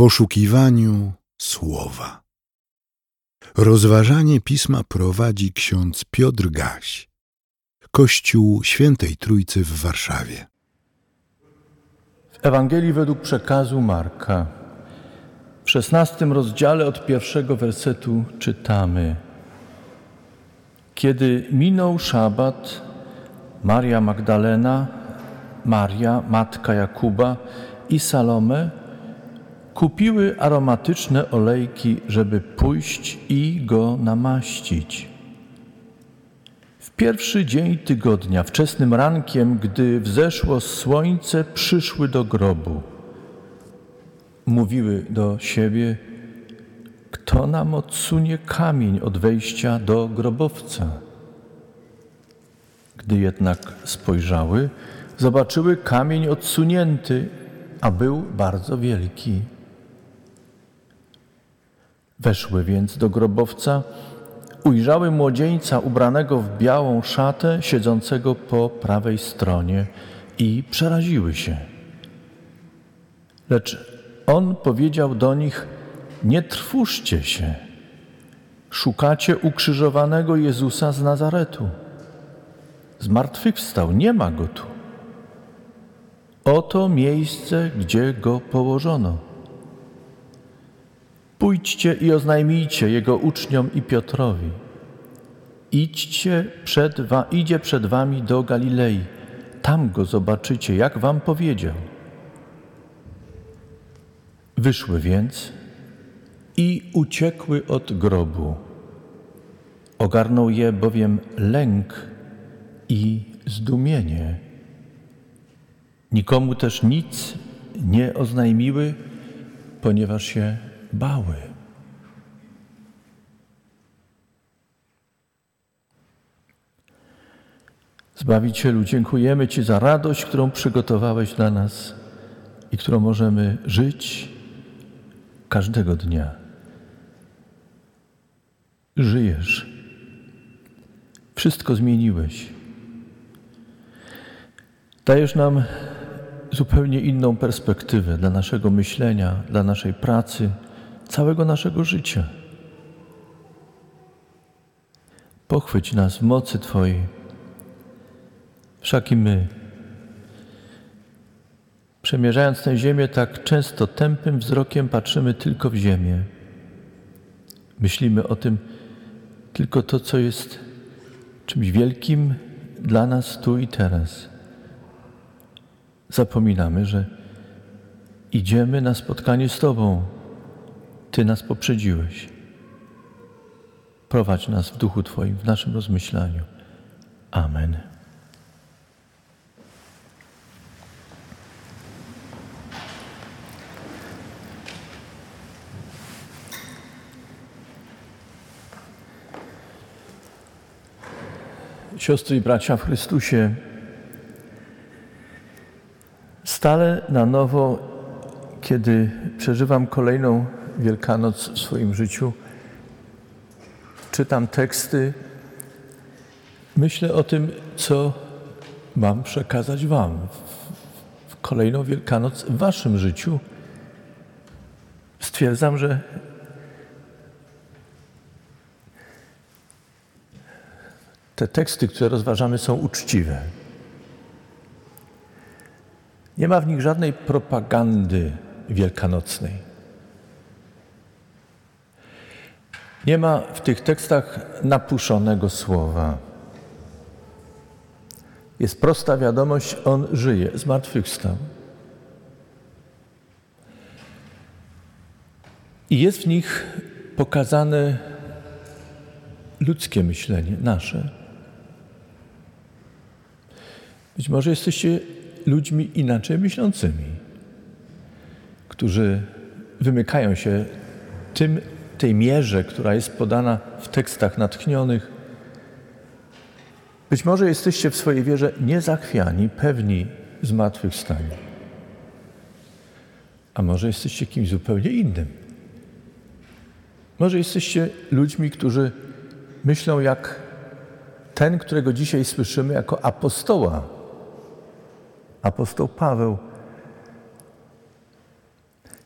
poszukiwaniu słowa. Rozważanie pisma prowadzi ksiądz Piotr Gaś, Kościół Świętej Trójcy w Warszawie. W Ewangelii według przekazu Marka, w szesnastym rozdziale od pierwszego wersetu czytamy: Kiedy minął szabat, Maria Magdalena, Maria, matka Jakuba i Salome kupiły aromatyczne olejki, żeby pójść i go namaścić. W pierwszy dzień tygodnia, wczesnym rankiem, gdy wzeszło słońce, przyszły do grobu. Mówiły do siebie: Kto nam odsunie kamień od wejścia do grobowca? Gdy jednak spojrzały, zobaczyły kamień odsunięty, a był bardzo wielki. Weszły więc do grobowca, ujrzały młodzieńca ubranego w białą szatę, siedzącego po prawej stronie i przeraziły się. Lecz on powiedział do nich: Nie trwóżcie się, szukacie ukrzyżowanego Jezusa z Nazaretu. Zmartwychwstał, nie ma go tu. Oto miejsce, gdzie go położono. Pójdźcie i oznajmijcie jego uczniom i Piotrowi. Idźcie przed wa, idzie przed wami do Galilei. Tam go zobaczycie, jak wam powiedział. Wyszły więc i uciekły od grobu. Ogarnął je bowiem lęk i zdumienie. Nikomu też nic nie oznajmiły, ponieważ się bały. Zbawicielu, dziękujemy Ci za radość, którą przygotowałeś dla nas i którą możemy żyć każdego dnia. Żyjesz. Wszystko zmieniłeś. Dajesz nam zupełnie inną perspektywę dla naszego myślenia, dla naszej pracy, całego naszego życia. Pochwyć nas w mocy Twojej, wszak i my, przemierzając tę ziemię tak często tępym wzrokiem patrzymy tylko w ziemię. Myślimy o tym tylko to, co jest czymś wielkim dla nas tu i teraz. Zapominamy, że idziemy na spotkanie z Tobą. Ty nas poprzedziłeś. Prowadź nas w duchu Twoim, w naszym rozmyślaniu. Amen. Siostry i bracia w Chrystusie, stale na nowo, kiedy przeżywam kolejną Wielkanoc w swoim życiu, czytam teksty, myślę o tym, co mam przekazać Wam w kolejną Wielkanoc w Waszym życiu. Stwierdzam, że te teksty, które rozważamy, są uczciwe. Nie ma w nich żadnej propagandy wielkanocnej. Nie ma w tych tekstach napuszonego słowa. Jest prosta wiadomość, on żyje, zmartwychwstał. I jest w nich pokazane ludzkie myślenie, nasze. Być może jesteście ludźmi inaczej myślącymi, którzy wymykają się tym, tej mierze, która jest podana w tekstach natchnionych. Być może jesteście w swojej wierze niezachwiani, pewni zmartwychwstania. A może jesteście kimś zupełnie innym. Może jesteście ludźmi, którzy myślą jak ten, którego dzisiaj słyszymy jako apostoła apostoł Paweł,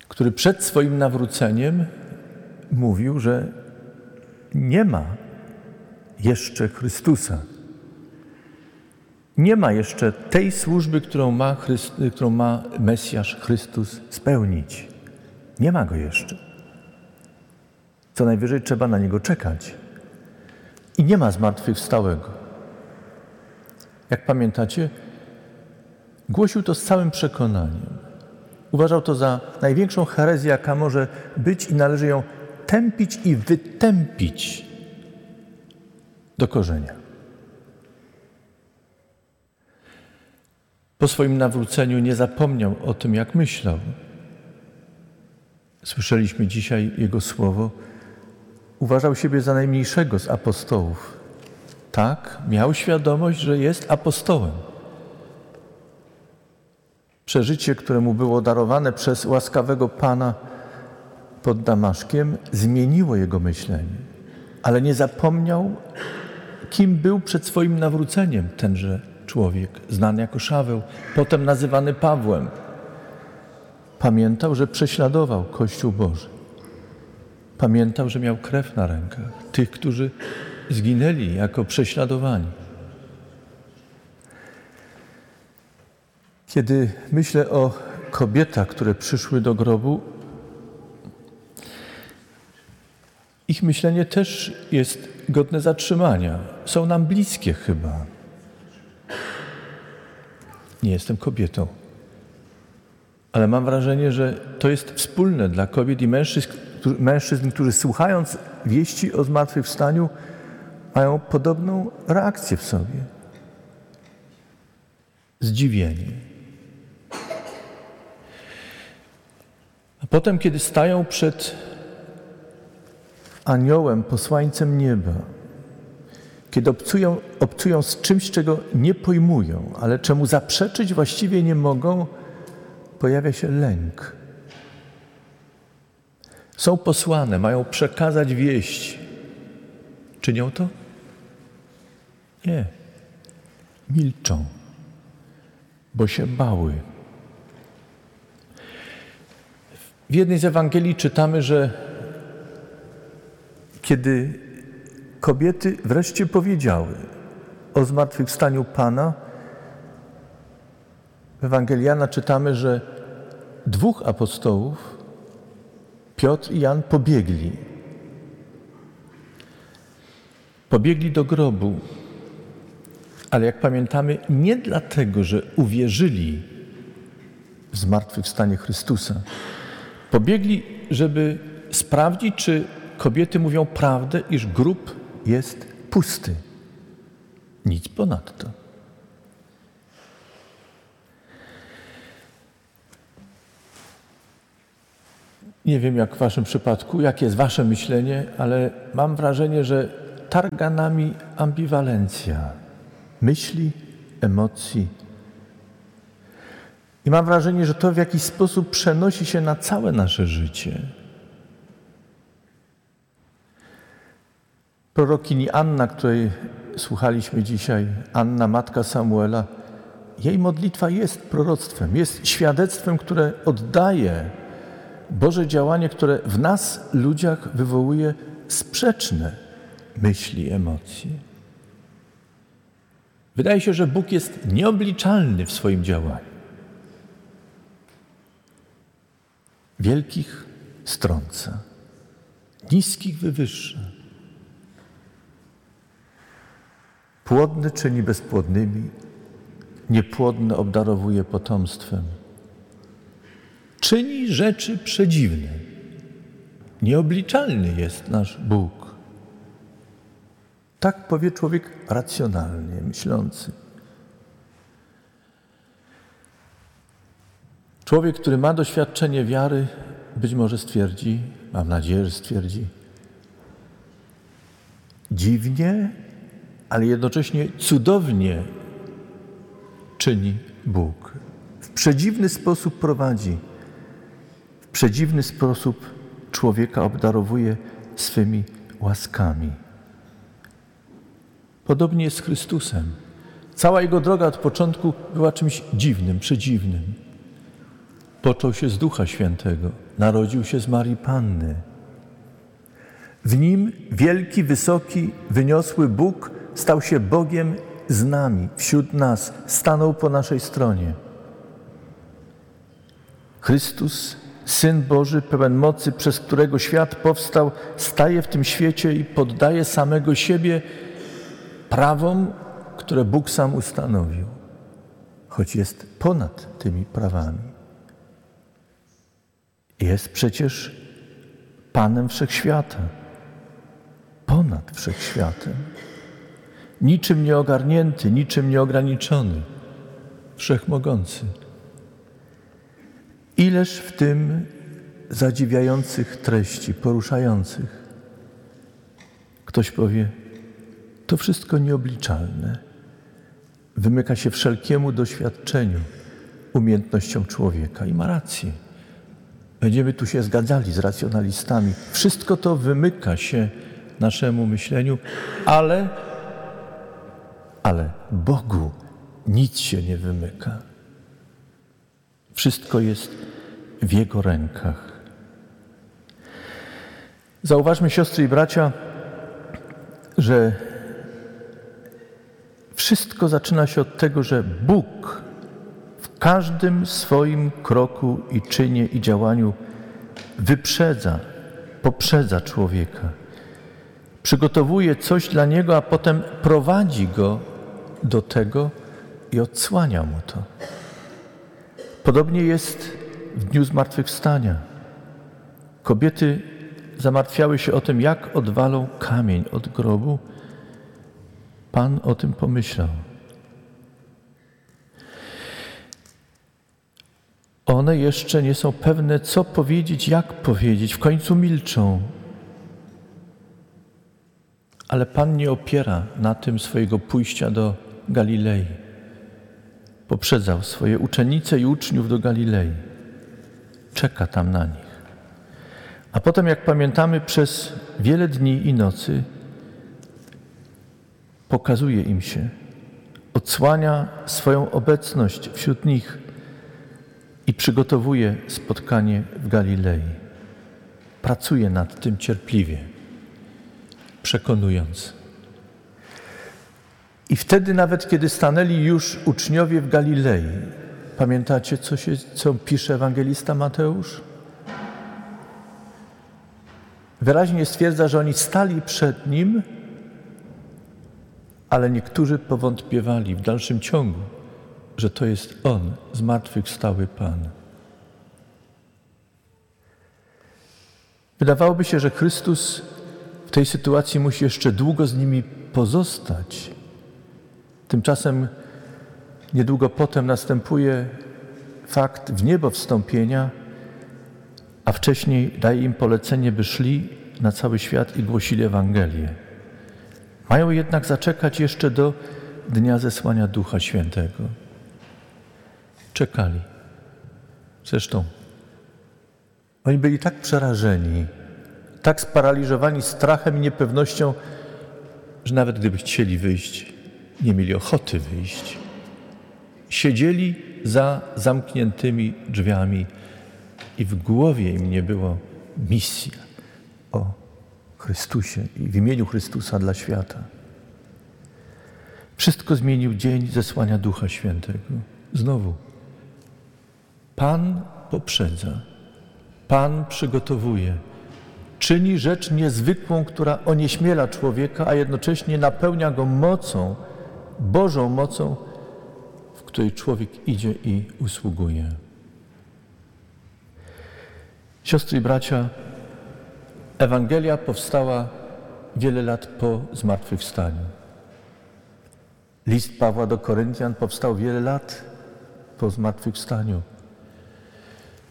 który przed swoim nawróceniem mówił, że nie ma jeszcze Chrystusa. Nie ma jeszcze tej służby, którą ma, Chryst- którą ma Mesjasz Chrystus spełnić. Nie ma go jeszcze. Co najwyżej trzeba na niego czekać. I nie ma zmartwychwstałego. Jak pamiętacie, głosił to z całym przekonaniem. Uważał to za największą herezję, jaka może być, i należy ją tępić i wytępić do korzenia. Po swoim nawróceniu nie zapomniał o tym, jak myślał. Słyszeliśmy dzisiaj jego słowo. Uważał siebie za najmniejszego z apostołów. Tak, miał świadomość, że jest apostołem. Przeżycie, które mu było darowane przez łaskawego Pana pod Damaszkiem, zmieniło jego myślenie, ale nie zapomniał, kim był przed swoim nawróceniem tenże człowiek, znany jako Szaweł, potem nazywany Pawłem. Pamiętał, że prześladował Kościół Boży. Pamiętał, że miał krew na rękach tych, którzy zginęli jako prześladowani. Kiedy myślę o kobietach, które przyszły do grobu, ich myślenie też jest godne zatrzymania. Są nam bliskie chyba. Nie jestem kobietą, ale mam wrażenie, że to jest wspólne dla kobiet i mężczyzn, którzy, mężczyzn, którzy słuchając wieści o zmartwychwstaniu, mają podobną reakcję w sobie. Zdziwienie. A potem, kiedy stają przed aniołem, posłańcem nieba, kiedy obcują, obcują z czymś, czego nie pojmują, ale czemu zaprzeczyć właściwie nie mogą, pojawia się lęk. Są posłane, mają przekazać wieść. Czynią to? Nie. Milczą, bo się bały. W jednej z Ewangelii czytamy, że kiedy kobiety wreszcie powiedziały o zmartwychwstaniu Pana, w Ewangeliana czytamy, że dwóch apostołów, Piotr i Jan, pobiegli. Pobiegli do grobu, ale jak pamiętamy, nie dlatego, że uwierzyli w zmartwychwstanie Chrystusa. Pobiegli, żeby sprawdzić, czy kobiety mówią prawdę, iż grób jest pusty. Nic ponadto. Nie wiem, jak w Waszym przypadku, jakie jest Wasze myślenie, ale mam wrażenie, że targa nami ambiwalencja myśli, emocji. I mam wrażenie, że to w jakiś sposób przenosi się na całe nasze życie. Prorokini Anna, której słuchaliśmy dzisiaj, Anna, matka Samuela, jej modlitwa jest proroctwem, jest świadectwem, które oddaje Boże działanie, które w nas, ludziach, wywołuje sprzeczne myśli, emocje. Wydaje się, że Bóg jest nieobliczalny w swoim działaniu. Wielkich strąca, niskich wywyższa. Płodny czyni bezpłodnymi, niepłodne obdarowuje potomstwem. Czyni rzeczy przedziwne. Nieobliczalny jest nasz Bóg. Tak powie człowiek racjonalnie myślący. Człowiek, który ma doświadczenie wiary, być może stwierdzi, mam nadzieję, że stwierdzi, dziwnie, ale jednocześnie cudownie czyni Bóg. W przedziwny sposób prowadzi, w przedziwny sposób człowieka obdarowuje swymi łaskami. Podobnie jest z począł się z Ducha Świętego, narodził się z Marii Panny. W nim wielki, wysoki, wyniosły Bóg stał się Bogiem z nami, wśród nas, stanął po naszej stronie. Chrystus, Syn Boży, pełen mocy, przez którego świat powstał, staje w tym świecie i poddaje samego siebie prawom, które Bóg sam ustanowił, choć jest ponad tymi prawami. Jest przecież Panem Wszechświata, ponad Wszechświatem, niczym nieogarnięty, niczym nieograniczony, wszechmogący. Ileż w tym zadziwiających treści, poruszających. Ktoś powie, to wszystko nieobliczalne. Wymyka się wszelkiemu doświadczeniu, umiejętnościom człowieka i ma rację. Będziemy tu się zgadzali z racjonalistami. Wszystko to wymyka się naszemu myśleniu, ale, ale Bogu nic się nie wymyka. Wszystko jest w Jego rękach. Zauważmy, siostry i bracia, że wszystko zaczyna się od tego, że Bóg w każdym swoim kroku i czynie i działaniu wyprzedza, poprzedza człowieka. Przygotowuje coś dla niego, a potem prowadzi go do tego i odsłania mu to. Podobnie jest w dniu zmartwychwstania. Kobiety zamartwiały się o tym, jak odwalą kamień od grobu. Pan o tym pomyślał. One jeszcze nie są pewne, co powiedzieć, jak powiedzieć. W końcu milczą. Ale Pan nie opiera na tym swojego pójścia do Galilei. Poprzedzał swoje uczennice i uczniów do Galilei. Czeka tam na nich. A potem, jak pamiętamy, przez wiele dni i nocy pokazuje im się, odsłania swoją obecność wśród nich i przygotowuje spotkanie w Galilei. Pracuje nad tym cierpliwie, przekonując. I wtedy, nawet kiedy stanęli już uczniowie w Galilei, pamiętacie, co, się, co pisze ewangelista Mateusz? Wyraźnie stwierdza, że oni stali przed nim, ale niektórzy powątpiewali w dalszym ciągu że to jest On, zmartwychwstały Pan. Wydawałoby się, że Chrystus w tej sytuacji musi jeszcze długo z nimi pozostać. Tymczasem niedługo potem następuje fakt w niebo wstąpienia, a wcześniej daje im polecenie, by szli na cały świat i głosili Ewangelię. Mają jednak zaczekać jeszcze do dnia zesłania Ducha Świętego czekali. Zresztą oni byli tak przerażeni, tak sparaliżowani strachem i niepewnością, że nawet gdyby chcieli wyjść, nie mieli ochoty wyjść. Siedzieli za zamkniętymi drzwiami i w głowie im nie było misji o Chrystusie i w imieniu Chrystusa dla świata. Wszystko zmienił dzień zesłania Ducha Świętego. Znowu Pan poprzedza, Pan przygotowuje, czyni rzecz niezwykłą, która onieśmiela człowieka, a jednocześnie napełnia go mocą, Bożą mocą, w której człowiek idzie i usługuje. Siostry i bracia, Ewangelia powstała wiele lat po zmartwychwstaniu. List Pawła do Koryntian powstał wiele lat po zmartwychwstaniu.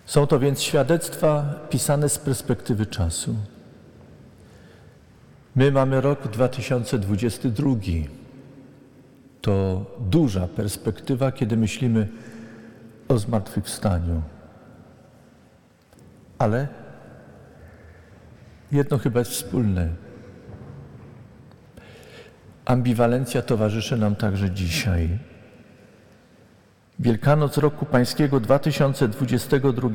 Są to więc świadectwa pisane z perspektywy czasu. My mamy rok 2022. To duża perspektywa, kiedy myślimy o zmartwychwstaniu. Ale jedno chyba jest wspólne. Ambiwalencja towarzyszy nam także dzisiaj. Wielkanoc roku Pańskiego 2022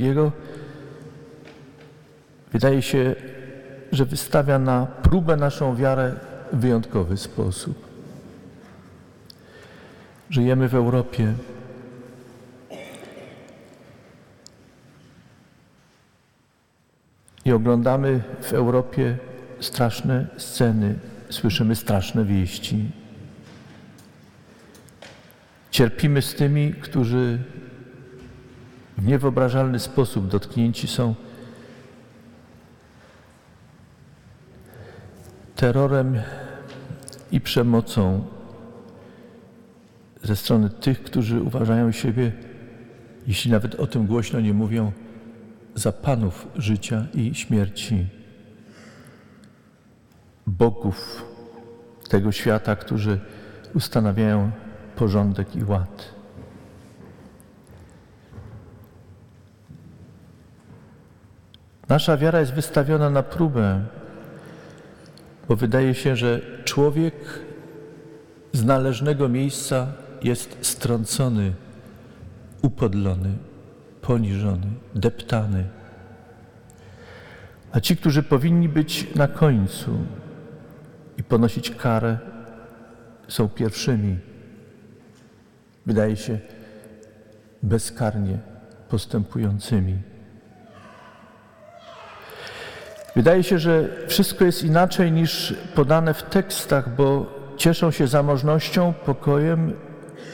wydaje się, że wystawia na próbę naszą wiarę w wyjątkowy sposób. Żyjemy w Europie. I oglądamy w Europie straszne sceny, słyszymy straszne wieści. Cierpimy z tymi, którzy w niewyobrażalny sposób dotknięci są terrorem i przemocą ze strony tych, którzy uważają siebie, jeśli nawet o tym głośno nie mówią, za panów życia i śmierci, bogów tego świata, którzy ustanawiają porządek i ład. Nasza wiara jest wystawiona na próbę, bo wydaje się, że człowiek z należnego miejsca jest strącony, upodlony, poniżony, deptany. A ci, którzy powinni być na końcu i ponosić karę, są pierwszymi wydaje się, bezkarnie postępującymi. Wydaje się, że wszystko jest inaczej niż podane w tekstach, bo cieszą się zamożnością, pokojem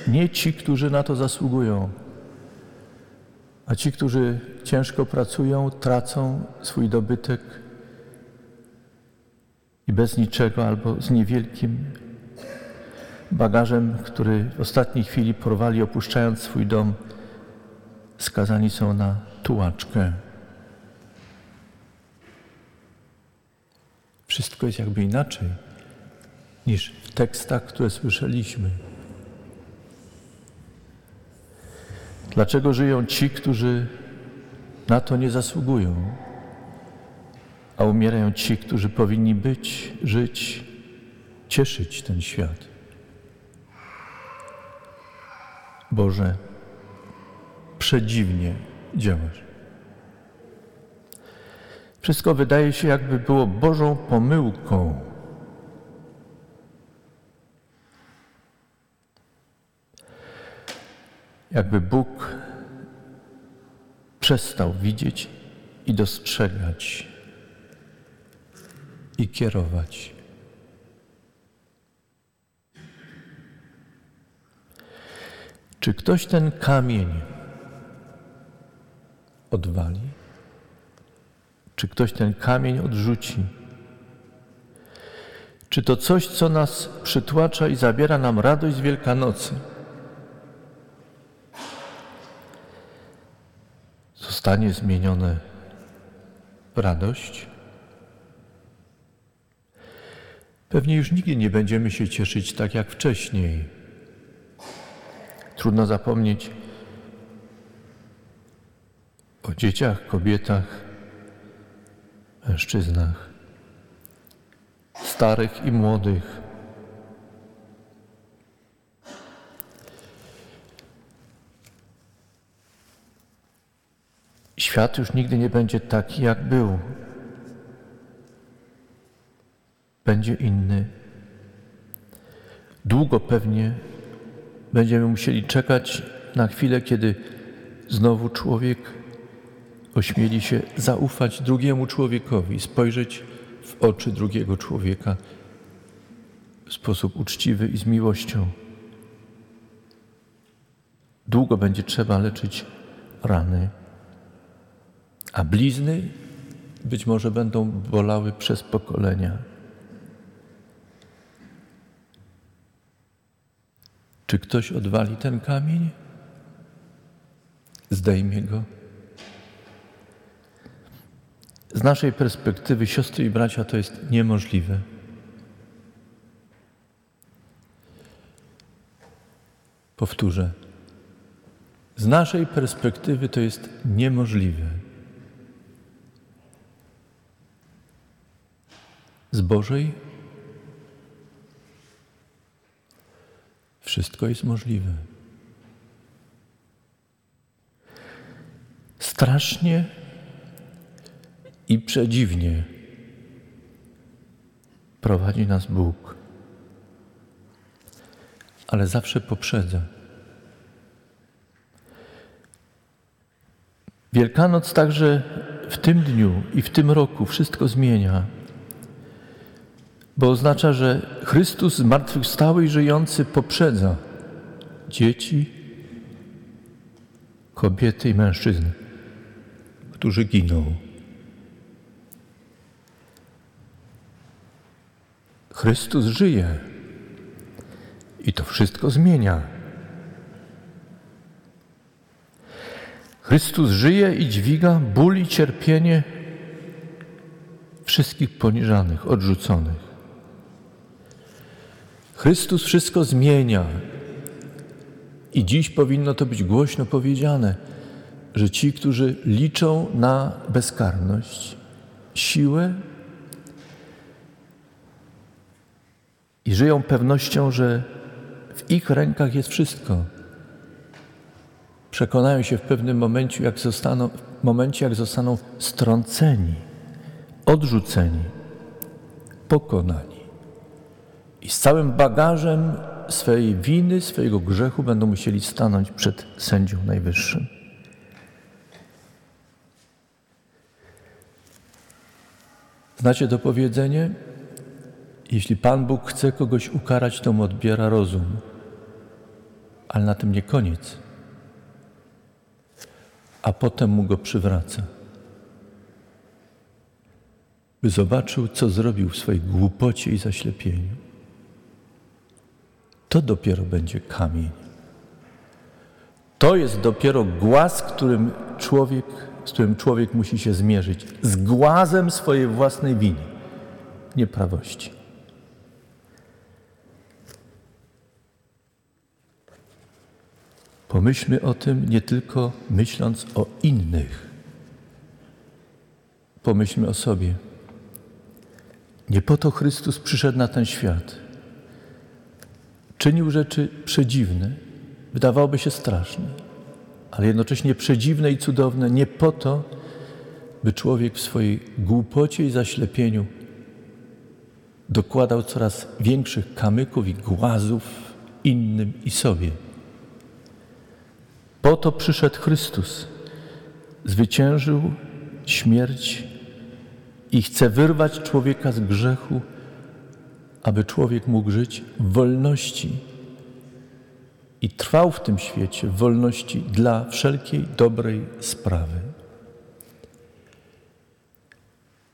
nie ci, którzy na to zasługują, a ci, którzy ciężko pracują, tracą swój dobytek i bez niczego albo z niewielkim bagażem, który w ostatniej chwili porwali, opuszczając swój dom, skazani są na tułaczkę. Wszystko jest jakby inaczej niż w tekstach, które słyszeliśmy. Dlaczego żyją ci, którzy na to nie zasługują, a umierają ci, którzy powinni być, żyć, cieszyć ten świat? Boże, przedziwnie działasz. Wszystko wydaje się, jakby było Bożą pomyłką. Jakby Bóg przestał widzieć i dostrzegać i kierować. Czy ktoś ten kamień odwali? Czy ktoś ten kamień odrzuci? Czy to coś, co nas przytłacza i zabiera nam radość z Wielkanocy? Zostanie zmienione w radość? Pewnie już nigdy nie będziemy się cieszyć tak jak wcześniej Trudno zapomnieć o dzieciach, kobietach, mężczyznach, starych i młodych. Świat już nigdy nie będzie taki, jak był. Będzie inny. Długo pewnie będziemy musieli czekać na chwilę, kiedy znowu człowiek ośmieli się zaufać drugiemu człowiekowi, spojrzeć w oczy drugiego człowieka w sposób uczciwy i z miłością. Długo będzie trzeba leczyć rany, a blizny być może będą bolały przez pokolenia. Czy ktoś odwali ten kamień? Zdejmie go. Z naszej perspektywy, siostry i bracia, to jest niemożliwe. Powtórzę. Z naszej perspektywy to jest niemożliwe. Z Bożej Wszystko jest możliwe. strasznie i przedziwnie prowadzi nas Bóg, ale zawsze poprzedza. Wielkanoc także w tym dniu i w tym roku wszystko zmienia, bo oznacza, że Chrystus zmartwychwstały i żyjący poprzedza dzieci, kobiety i mężczyzn, którzy giną. Chrystus żyje i to wszystko zmienia. Chrystus żyje i dźwiga ból i cierpienie wszystkich poniżanych, odrzuconych. Chrystus wszystko zmienia. I dziś powinno to być głośno powiedziane, że ci, którzy liczą na bezkarność, siłę i żyją pewnością, że w ich rękach jest wszystko, przekonają się w pewnym momencie, jak zostaną, momencie, jak zostaną strąceni, odrzuceni, pokonani. I z całym bagażem swojej winy, swojego grzechu będą musieli stanąć przed sędzią najwyższym. Znacie to powiedzenie? Jeśli Pan Bóg chce kogoś ukarać, to mu odbiera rozum. Ale na tym nie koniec. A potem mu go przywraca. By zobaczył, co zrobił w swojej głupocie i zaślepieniu. To dopiero będzie kamień. To jest dopiero głaz, którym człowiek, z którym człowiek musi się zmierzyć. Z głazem swojej własnej winy, nieprawości. Pomyślmy o tym nie tylko myśląc o innych. Pomyślmy o sobie. Nie po to Chrystus przyszedł na ten świat. Czynił rzeczy przedziwne, wydawałoby się straszne, ale jednocześnie przedziwne i cudowne nie po to, by człowiek w swojej głupocie i zaślepieniu dokładał coraz większych kamyków i głazów innym i sobie. Po to przyszedł Chrystus. Zwyciężył śmierć i chce wyrwać człowieka z grzechu, aby człowiek mógł żyć w wolności i trwał w tym świecie w wolności dla wszelkiej dobrej sprawy.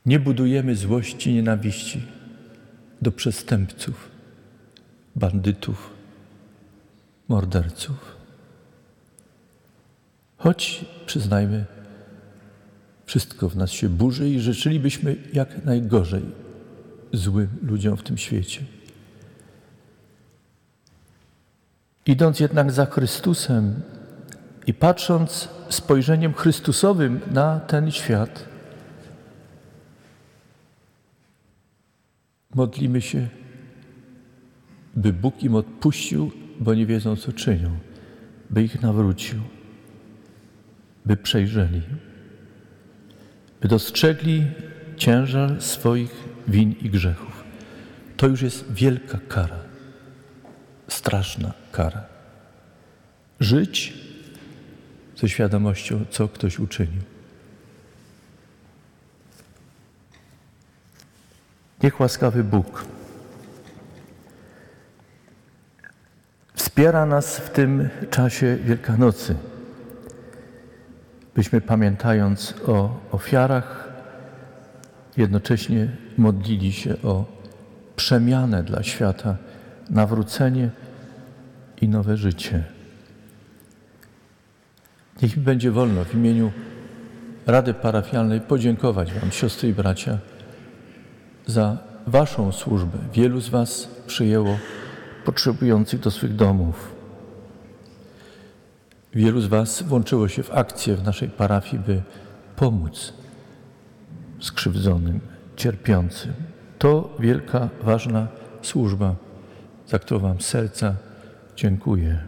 Nie budujemy złości, nienawiści do przestępców, bandytów, morderców. Choć przyznajmy, wszystko w nas się burzy i życzylibyśmy jak najgorzej złym ludziom w tym świecie. Idąc jednak za Chrystusem i patrząc spojrzeniem Chrystusowym na ten świat, modlimy się, by Bóg im odpuścił, bo nie wiedzą, co czynią, by ich nawrócił by przejrzeli, by dostrzegli ciężar swoich win i grzechów. To już jest wielka kara, straszna kara. Żyć ze świadomością, co ktoś uczynił. Niech łaskawy Bóg wspiera nas w tym czasie Wielkanocy byśmy pamiętając o ofiarach, jednocześnie modlili się o przemianę dla świata, nawrócenie i nowe życie. Niech mi będzie wolno w imieniu Rady Parafialnej podziękować Wam, siostry i bracia, za Waszą służbę. Wielu z Was przyjęło potrzebujących do swych domów. Wielu z Was włączyło się w akcję w naszej parafii, by pomóc skrzywdzonym, cierpiącym. To wielka, ważna służba, za którą Wam serca dziękuję.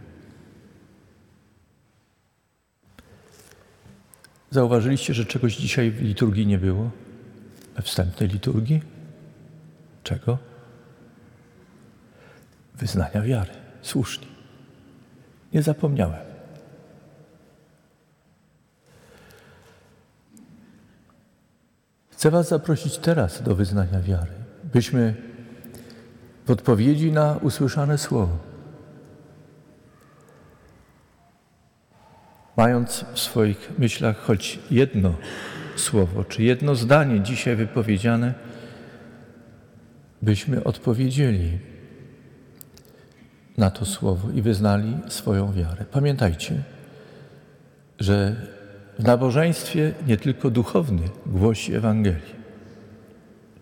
Zauważyliście, że czegoś dzisiaj w liturgii nie było? We wstępnej liturgii? Czego? Wyznania wiary. Słusznie. Nie zapomniałem. Chcę Was zaprosić teraz do wyznania wiary, byśmy w odpowiedzi na usłyszane słowo, mając w swoich myślach choć jedno słowo, czy jedno zdanie dzisiaj wypowiedziane, byśmy odpowiedzieli na to słowo i wyznali swoją wiarę. Pamiętajcie, że w nabożeństwie nie tylko duchowny głosi Ewangelii.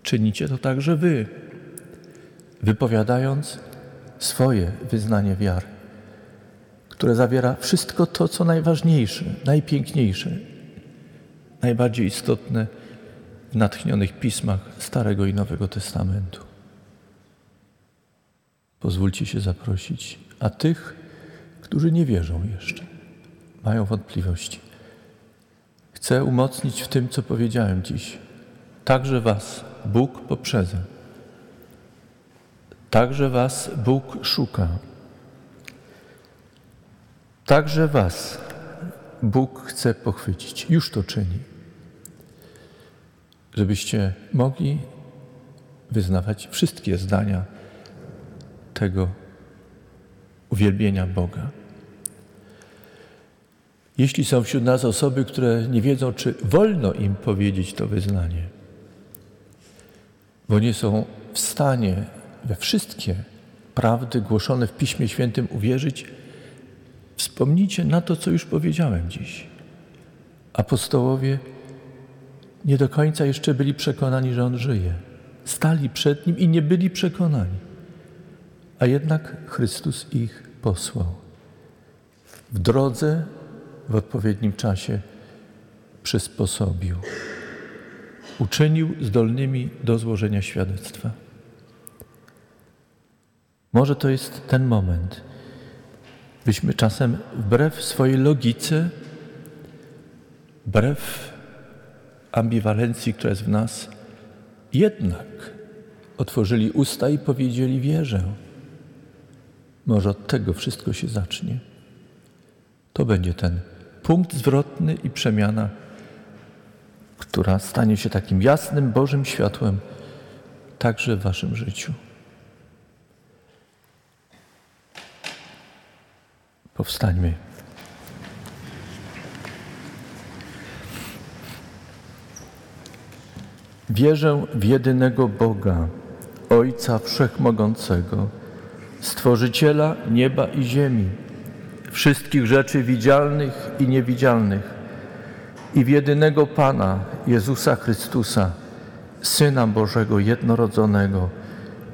Czynicie to także wy, wypowiadając swoje wyznanie wiary, które zawiera wszystko to, co najważniejsze, najpiękniejsze, najbardziej istotne w natchnionych pismach Starego i Nowego Testamentu. Pozwólcie się zaprosić, a tych, którzy nie wierzą jeszcze, mają wątpliwości. Chcę umocnić w tym, co powiedziałem dziś. Także Was Bóg poprzedza. Także Was Bóg szuka. Także Was Bóg chce pochwycić. Już to czyni. Żebyście mogli wyznawać wszystkie zdania tego uwielbienia Boga. Jeśli są wśród nas osoby, które nie wiedzą, czy wolno im powiedzieć to wyznanie, bo nie są w stanie we wszystkie prawdy głoszone w Piśmie Świętym uwierzyć, wspomnijcie na to, co już powiedziałem dziś. Apostołowie nie do końca jeszcze byli przekonani, że On żyje. Stali przed Nim i nie byli przekonani. A jednak Chrystus ich posłał. W drodze w odpowiednim czasie przysposobił. Uczynił zdolnymi do złożenia świadectwa. Może to jest ten moment, byśmy czasem wbrew swojej logice, wbrew ambiwalencji, która jest w nas, jednak otworzyli usta i powiedzieli: Wierzę. Może od tego wszystko się zacznie. To będzie ten punkt zwrotny i przemiana, która stanie się takim jasnym Bożym światłem także w Waszym życiu. Powstańmy. Wierzę w jedynego Boga, Ojca Wszechmogącego, Stworzyciela nieba i ziemi wszystkich rzeczy widzialnych i niewidzialnych i w jedynego Pana Jezusa Chrystusa, Syna Bożego jednorodzonego,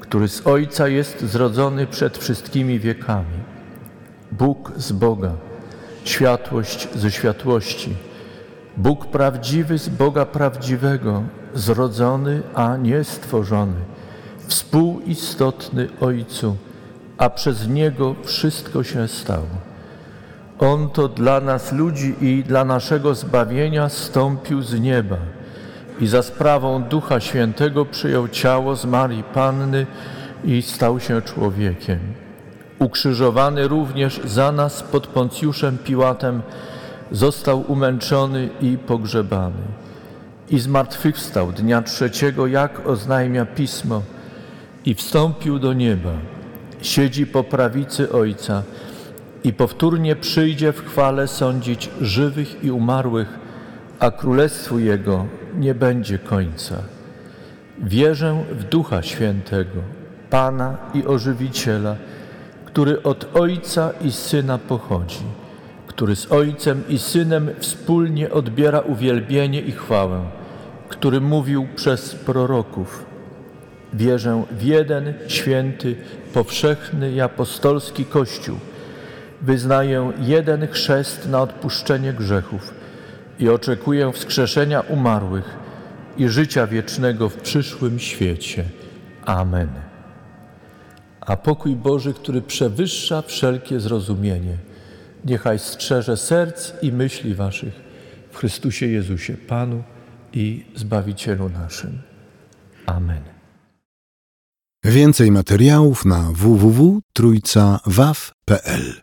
który z Ojca jest zrodzony przed wszystkimi wiekami. Bóg z Boga, światłość ze światłości, Bóg prawdziwy z Boga prawdziwego, zrodzony, a nie stworzony, współistotny Ojcu, a przez Niego wszystko się stało. On to dla nas ludzi i dla naszego zbawienia stąpił z nieba i za sprawą Ducha Świętego przyjął ciało z Marii Panny i stał się człowiekiem. Ukrzyżowany również za nas pod Poncjuszem Piłatem został umęczony i pogrzebany. I zmartwychwstał dnia trzeciego, jak oznajmia Pismo, i wstąpił do nieba. Siedzi po prawicy Ojca i powtórnie przyjdzie w chwale sądzić żywych i umarłych, a królestwu Jego nie będzie końca. Wierzę w Ducha Świętego, Pana i Ożywiciela, który od Ojca i Syna pochodzi, który z Ojcem i Synem wspólnie odbiera uwielbienie i chwałę, który mówił przez proroków. Wierzę w jeden święty, powszechny i apostolski Kościół, wyznaję jeden chrzest na odpuszczenie grzechów i oczekuję wskrzeszenia umarłych i życia wiecznego w przyszłym świecie. Amen. A pokój Boży, który przewyższa wszelkie zrozumienie, niechaj strzeże serc i myśli waszych w Chrystusie Jezusie, Panu i Zbawicielu naszym. Amen. Więcej materiałów na www.trójcawaw.pl